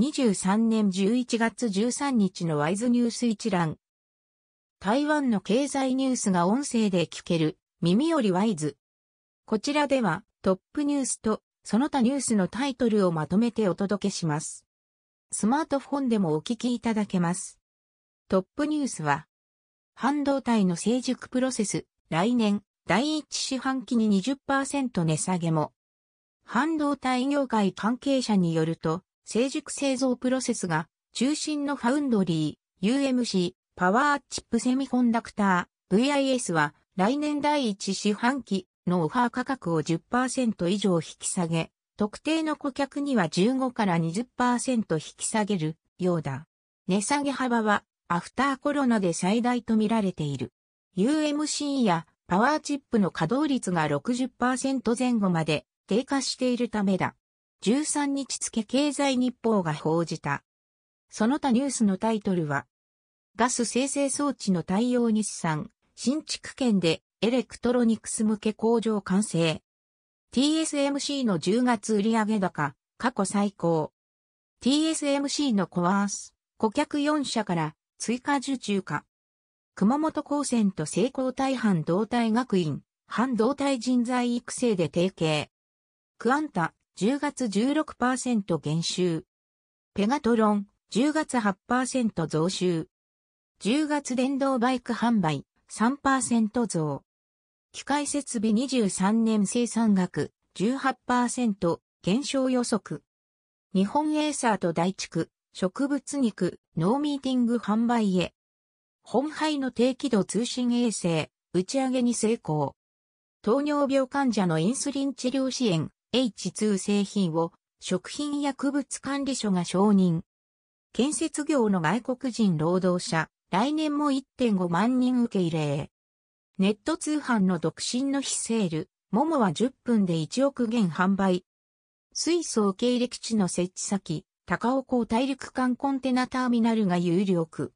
2023年11月13日のワイズニュース一覧。台湾の経済ニュースが音声で聞ける、耳よりワイズ。こちらではトップニュースとその他ニュースのタイトルをまとめてお届けします。スマートフォンでもお聞きいただけます。トップニュースは、半導体の成熟プロセス、来年、第一四半期に20%値下げも。半導体業界関係者によると、成熟製造プロセスが中心のファウンドリー、UMC、パワーチップセミコンダクター、VIS は来年第一四半期のオファー価格を10%以上引き下げ、特定の顧客には15から20%引き下げるようだ。値下げ幅はアフターコロナで最大と見られている。UMC やパワーチップの稼働率が60%前後まで低下しているためだ。13日付経済日報が報じた。その他ニュースのタイトルは、ガス精製装置の大陽日酸、新竹県でエレクトロニクス向け工場完成。TSMC の10月売上高、過去最高。TSMC の CoWoS、顧客4社から追加受注か。熊本高専と成功大半導体学院、半導体人材育成で提携。クアンタ、10月16%減収。ペガトロン、10月8%増収。10月電動バイク販売、3%増。機械設備23年生産額、18%減少予測。日本エーサーと大畜、植物肉、ノーミーティング販売へ。本杯の低軌道通信衛星、打ち上げに成功。糖尿病患者のインスリン治療支援、H2 製品を食品薬物管理所が承認。建設業の外国人労働者、来年も1.5万人受け入れ。ネット通販の独身の非セール、モモは10分で1億元販売。水素受け入れ基地の設置先、高尾港大陸間コンテナターミナルが有力。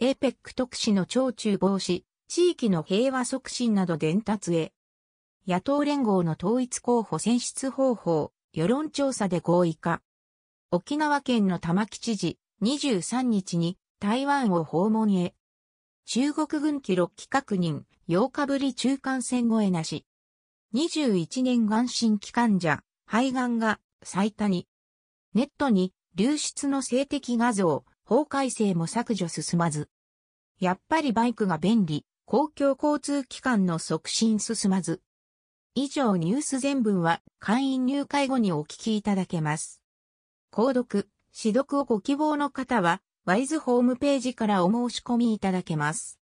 APEC 特使の超中防止、地域の平和促進など伝達へ。野党連合の統一候補選出方法、世論調査で合意か。沖縄県の玉城知事、23日に台湾を訪問へ。中国軍機6機確認、8日ぶり中間線越えなし。21年眼新期患者、肺がんが最多に。ネットに流出の性的画像、法改正も削除進まず。やっぱりバイクが便利、公共交通機関の促進進まず。以上ニュース全文は会員入会後にお聞きいただけます。購読、指読をご希望の方は、ワイズホームページからお申し込みいただけます。